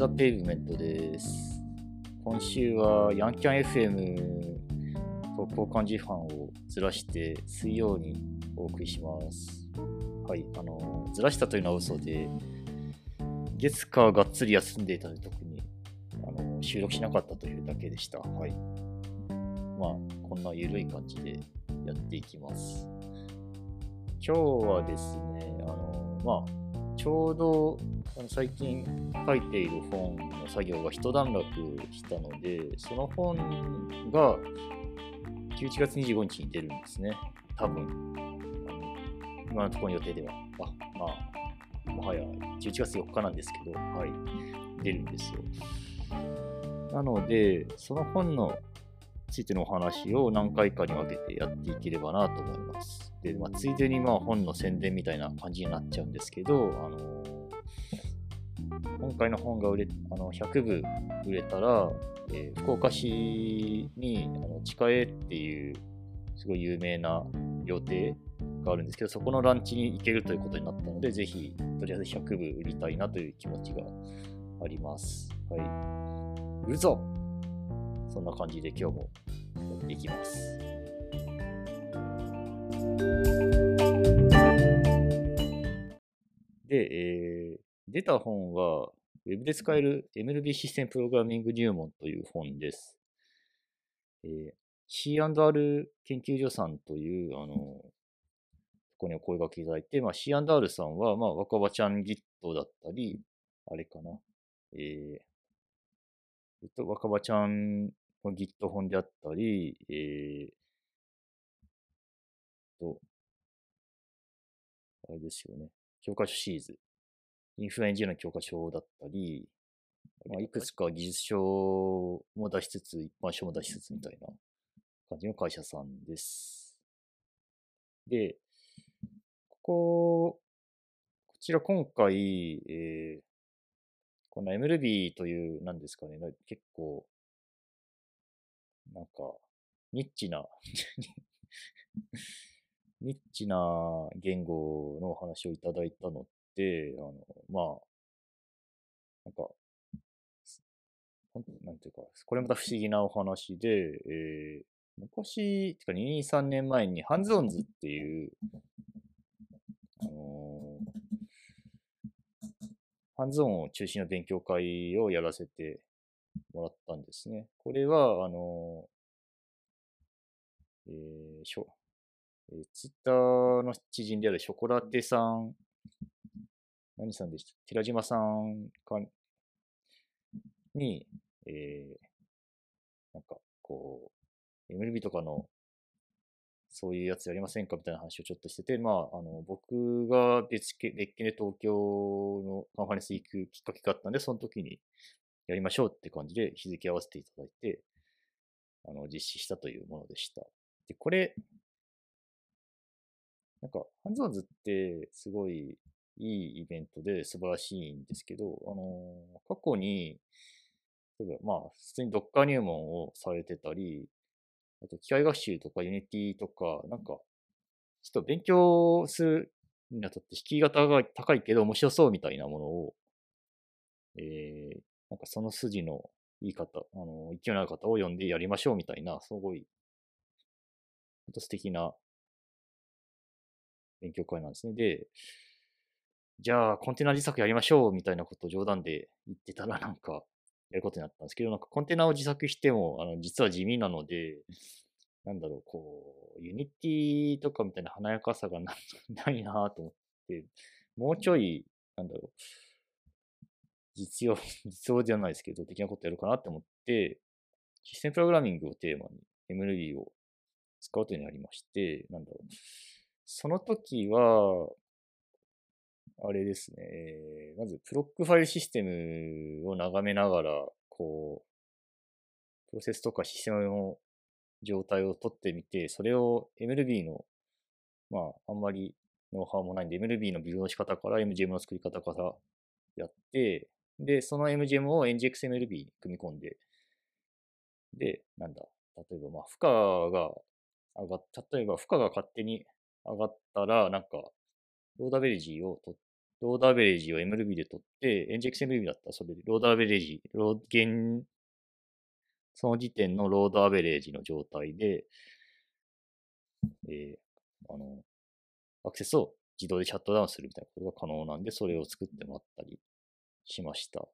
ザ・ペイブメントです。今週はヤンキャン FM と交換時間をずらして水曜にお送りします。はい、あの、ずらしたというのは嘘で、月火がっつり休んでいたので特にあの収録しなかったというだけでした。はい。まあ、こんな緩い感じでやっていきます。今日はですね、あの、まあ、ちょうどあの最近書いている本の作業が一段落したので、その本が11月25日に出るんですね。多分。今のところの予定では。あ、まあ、もはや11月4日なんですけど、はい、出るんですよ。なので、その本のついてのお話を何回かに分けてやっていければなと思います。で、まあ、ついでにまあ本の宣伝みたいな感じになっちゃうんですけど、あの今回の本が売れあの100部売れたら、えー福岡市にあの地下絵っていうすごい有名な料亭があるんですけど、そこのランチに行けるということになったので、ぜひとりあえず100部売りたいなという気持ちがあります。はい。売るぞそんな感じで今日もやっていきます。で、えー出た本は、ウェブで使える MLB システムプログラミング入門という本です。えー C&R 研究所さんという、あの、ここにお声掛けいただいて、まあ、C&R さんは、まあ、若葉ちゃん Git だったり、あれかな、えーえっと、若葉ちゃん Git 本であったり、えー、と、あれですよね、教科書シリーズ、インフラエンジニアの教科書だったり、まあ、いくつか技術書も出しつつ、一般書も出しつつみたいな感じの会社さんです。で、ここ、こちら今回、えーこの MLB という、なんですかね、結構、なんか、ニッチな、ニッチな言語のお話をいただいたのって、あの、まあ、なんか、なんていうか、これまた不思議なお話で、えー昔、てか2、3年前にハンズオンズっていう、あのーハンズオンを中心の勉強会をやらせてもらったんですね。これは、あのえーしょえーツイッターの知人であるショコラテさん、何さんでした寺島さんかに、えーなんか、こう、MLB とかの、そういうやつやりませんかみたいな話をちょっとしてて、まあ、あの、僕が別件、別件で東京のカンファレンス行くきっかけがあったんで、その時にやりましょうって感じで日付合わせていただいて、あの、実施したというものでした。で、これ、なんか、ハンズオンズってすごいいいイベントで素晴らしいんですけど、あの、過去に、例えばまあ、普通に Docker 入門をされてたり、あと機械学習とか Unity とか、なんか、ちょっと勉強するにあたって敷居が高いけど面白そうみたいなものを、えー、なんかその筋のいい方、あの、勢いのある方を呼んでやりましょうみたいな、すごい、ほんと素敵な勉強会なんですね。で、じゃあコンテナ自作やりましょうみたいなことを冗談で言ってたらなんか、やることになったんですけど、なんかコンテナを自作しても、あの、実は地味なので、なんだろう、こう、 Unityとかみたいな華やかさがな いなと思って、もうちょい、なんだろう、実用、実用じゃないですけど、的なことやるかなって思って、システムプログラミングをテーマに MLB を使うことになりまして、なんだろう、その時は、あれですね、えーまず proc ファイルシステムを眺めながら、こう、プロセスとかシステムの状態を取ってみて、それを MLB の、まあ、あんまりノウハウもないんで、MLB のビルドの仕方から MGM の作り方からやって、で、その MGM を NGXMLB に組み込んで、で、なんだ、例えば、まあ、負荷が上がっ、例えば負荷が勝手に上がったら、なんか、ローダベルジを取ロードアベレージを MLB で取って、エンジェクス MLB だったらそれで、ロードアベレージ、ロー現、その時点のロードアベレージの状態で、えー、あの、アクセスを自動でシャットダウンするみたいなことが可能なんで、それを作ってもらったりしました。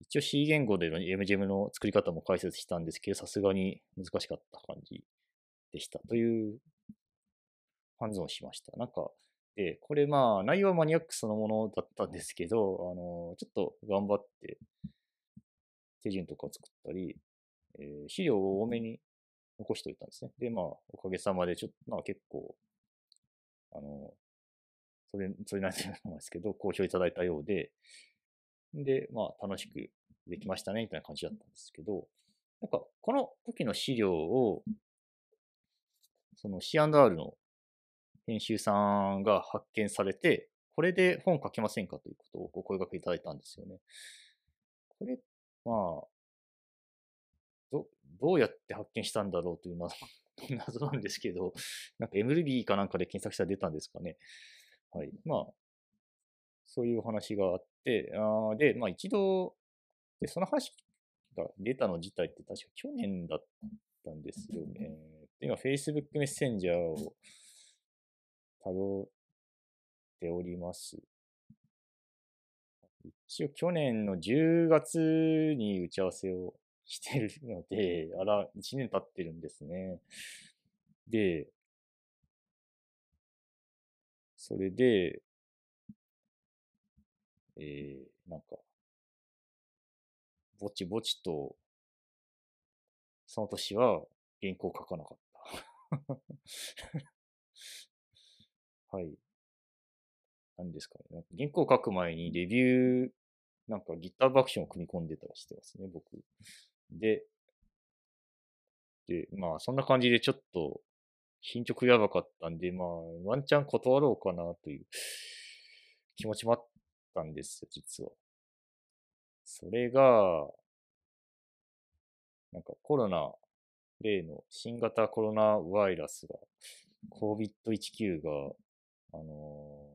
一応 C 言語での MGM の作り方も解説したんですけど、さすがに難しかった感じでしたというハンズオンしました。なんか、で、これまあ内容はマニアックそのものだったんですけど、あの、ちょっと頑張って手順とか作ったり、えー、資料を多めに残しておいたんですね。で、まあ、おかげさまで、ちょっと、まあ結構、あの、それ、それなりなんですけど、好評いただいたようで、で、まあ、楽しくできましたね、みたいな感じだったんですけど、なんか、この時の資料を、その C&R の編集さんが発見されて、これで本書けませんかということをお声掛けいただいたんですよね。これ、まあ、ど、どうやって発見したんだろうというのは 謎なんですけど、なんか MLB かなんかで検索したら出たんですかね。はい。まあ、そういう話があって、あで、まあ一度、で、その話が出たの自体って確か去年だったんですよね。で今、Facebook メッセンジャーを辿っております。一応去年の10月に打ち合わせをしてるので、あら、1年経ってるんですね。で、それで、えー、なんか、ぼちぼちと、その年は原稿書かなかった。はい。何ですかね。か原稿書く前にレビュー、なんか GitHub アクションを組み込んでたりしてますね、僕。で、で、まあ、そんな感じでちょっと、進捗やばかったんで、まあ、ワンチャン断ろうかなという気持ちもあったんですよ、実は。それが、なんかコロナ、例の新型コロナウイルスが、COVID-19 が、あの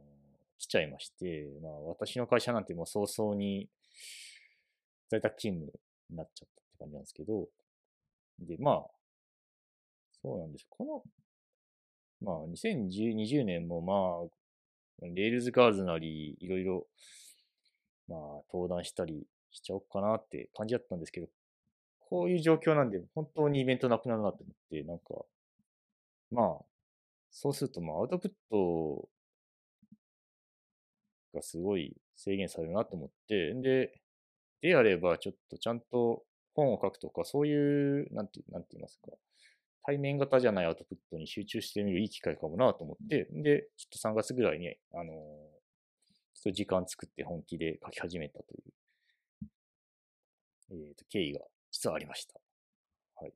ー、来ちゃいまして、まあ私の会社なんてもう早々に在宅勤務になっちゃったって感じなんですけど、で、まあ、そうなんです。この、まあ2020年もまあ Rails Girls なり、いろいろ、まあ、登壇したりしちゃおうかなって感じだったんですけど、こういう状況なんで、本当にイベントなくなるなと思って、なんか、まあ、そうすると、まあ、アウトプットがすごい制限されるなと思って、で、であれば、ちょっとちゃんと本を書くとか、そういう、なんて、なんて言いますか、対面型じゃないアウトプットに集中してみるいい機会かもなと思って、で、ちょっと3月ぐらいに、あの、ちょっと時間作って本気で書き始めたという、えっ、ー、と、経緯が実はありました。はい。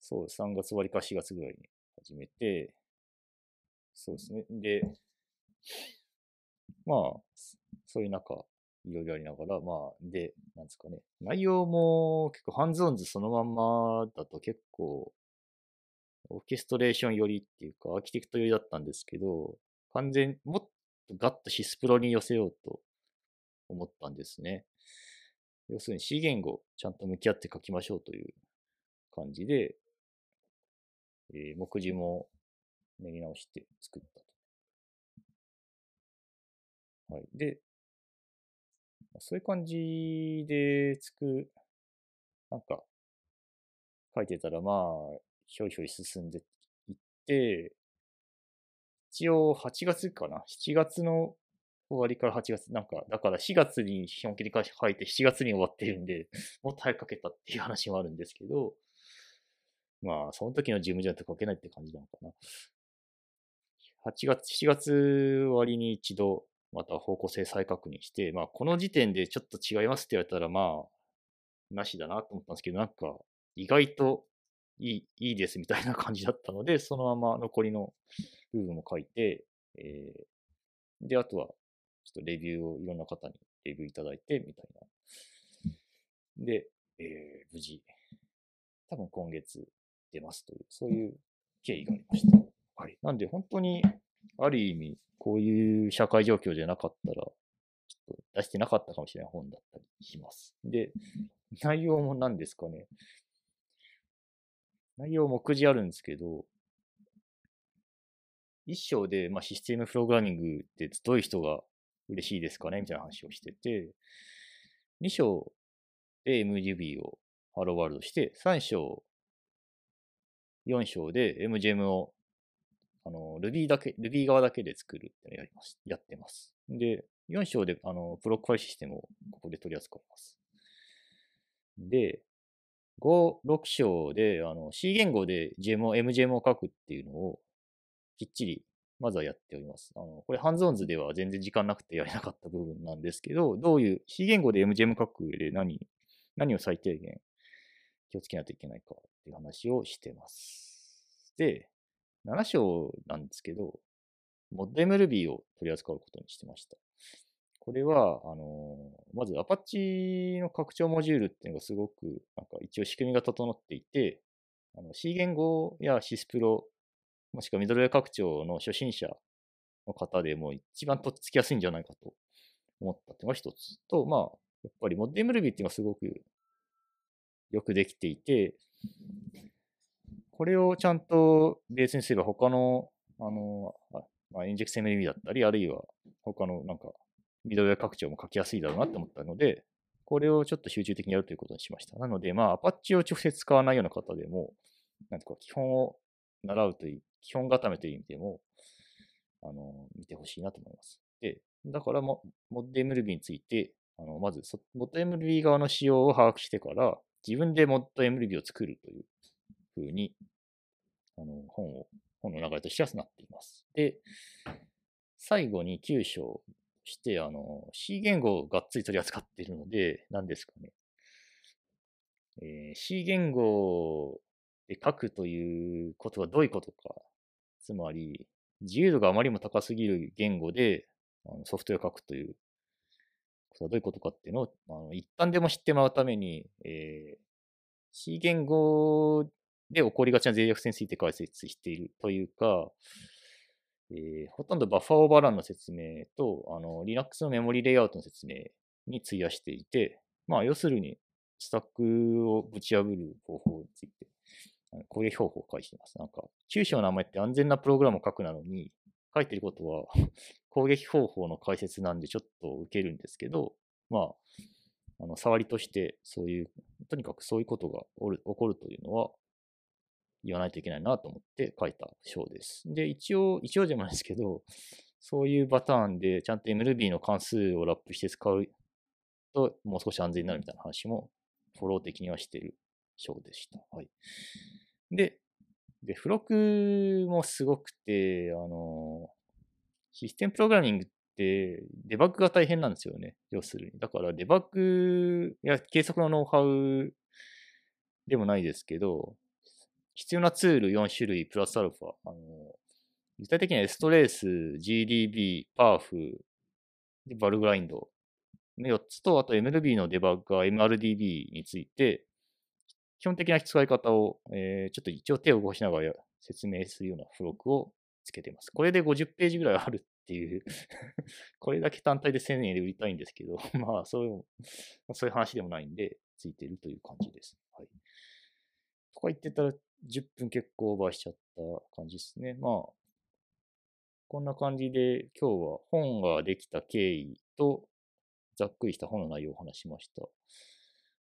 そう、3月終わりか4月ぐらいに始めて、そうですね。で、まあ、そういう中、いろいろありながら、まあ、で、なんですかね。内容も結構ハンズオンズそのまんまだと結構、オーケストレーション寄りっていうか、アーキテクト寄りだったんですけど、完全、もっとガッとシスプロに寄せようと思ったんですね。要するに C 言語ちゃんと向き合って書きましょうという感じで、えー、目次も練り直して作ったと。はい。で、そういう感じでつく、なんか、書いてたら、まあ、ひょいひょい進んでいって、一応8月かな ?7 月の終わりから8月、なんか、だから4月に本気で書いて7月に終わってるんで、もっと早く書けたっていう話もあるんですけど、まあ、その時の事務所だと書けないって感じなのかな。8月、7月終わりに一度、また方向性再確認して、まあ、この時点でちょっと違いますって言われたら、まあ、なしだなと思ったんですけど、なんか、意外といい、いいですみたいな感じだったので、そのまま残りの部分も書いて、えー、で、あとは、ちょっとレビューをいろんな方にレビューいただいて、みたいな。で、えー、無事、多分今月出ますという、そういう経緯がありました。はい。なんで本当に、ある意味、こういう社会状況じゃなかったら、ちょっと出してなかったかもしれない本だったりします。で、内容も何ですかね。内容目次あるんですけど、一章で、まあ、システムプログラミングってどういう人が嬉しいですかね？みたいな話をしてて、二章で MGB をハローワールドして、三章、四章で MGM をあの Ruby だけ、Ruby 側だけで作るってやります、やってます。で、4章であのプロックファイルシステムをここで取り扱います。で、5、6章であの C 言語で GM を、MGM を書くっていうのをきっちりまずはやっております。あのこれ、ハンズオンズでは全然時間なくてやれなかった部分なんですけど、どういう C 言語で MGM 書く上で何、何を最低限気をつけないといけないかっていう話をしてます。で、7章なんですけど、モッド MLB を取り扱うことにしてました。これは、あのまず Apache の拡張モジュールっていうのがすごく、なんか一応仕組みが整っていて、あの C 言語や SysPro、もしくはミドルウェア拡張の初心者の方でも一番とっつきやすいんじゃないかと思ったっていうのが一つと、まあ、やっぱりモッド MLB っていうのがすごくよくできていて、これをちゃんとベースにすれば他の、あの、まあ、インジェクセム MLB だったり、あるいは他のなんか、ミドルウェア拡張も書きやすいだろうなって思ったので、これをちょっと集中的にやるということにしました。なので、まあ、アパッチを直接使わないような方でも、なんとか基本を習うという、基本固めという意味でも、あの、見てほしいなと思います。で、だからも、モッド MLB について、あの、まず、モッド MLB 側の仕様を把握してから、自分でモッド MLB を作るというふうに、あの、本を、本の流れとしてはなっています。で、最後に9章して、あの、C 言語をがっつり取り扱っているので、何ですかね。えー、C 言語で書くということはどういうことか。つまり、自由度があまりにも高すぎる言語であのソフトウェアを書くということはどういうことかっていうのをあの一旦でも知ってもらうために、えー、C 言語で起こりがちな脆弱性について解説しているというか、えー、ほとんどバッファーオーバーランの説明と、あの、Linux のメモリレイアウトの説明に費やしていて、まあ、要するに、スタックをぶち破る方法について、攻撃方法を書いてます。なんか、中小の名前って安全なプログラムを書くなのに、書いてることは 攻撃方法の解説なんでちょっと受けるんですけど、まあ、あの、触りとしてそういう、とにかくそういうことが起こるというのは、言わないといけないなと思って書いた章です。で、一応、一応じゃないですけど、そういうパターンでちゃんと MLB の関数をラップして使うと、もう少し安全になるみたいな話も、フォロー的にはしてる章でした。はい。で、で、付録もすごくて、あの、システムプログラミングって、デバッグが大変なんですよね。要するに。だから、デバッグや計測のノウハウでもないですけど、必要なツール4種類プラスアルファ。あの具体的には S トレース、GDB、パーフ、でバルグラインドの4つと、あと MLB のデバッガー、MRDB について、基本的な使い方を、えー、ちょっと一応手を動かしながら説明するような付録をつけています。これで50ページぐらいあるっていう これだけ単体で1000円で売りたいんですけど まあそういう、そういう話でもないんで、ついてるという感じです。はい。とか言ってたら、10分結構オーバーしちゃった感じですね。まあ、こんな感じで今日は本ができた経緯とざっくりした本の内容を話しました。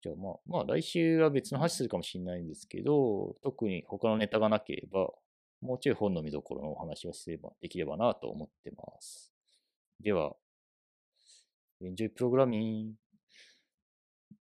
じゃあまあ、まあ来週は別の話するかもしれないんですけど、特に他のネタがなければ、もうちょい本の見どころのお話をすれば、できればなと思ってます。では、Enjoy Programming!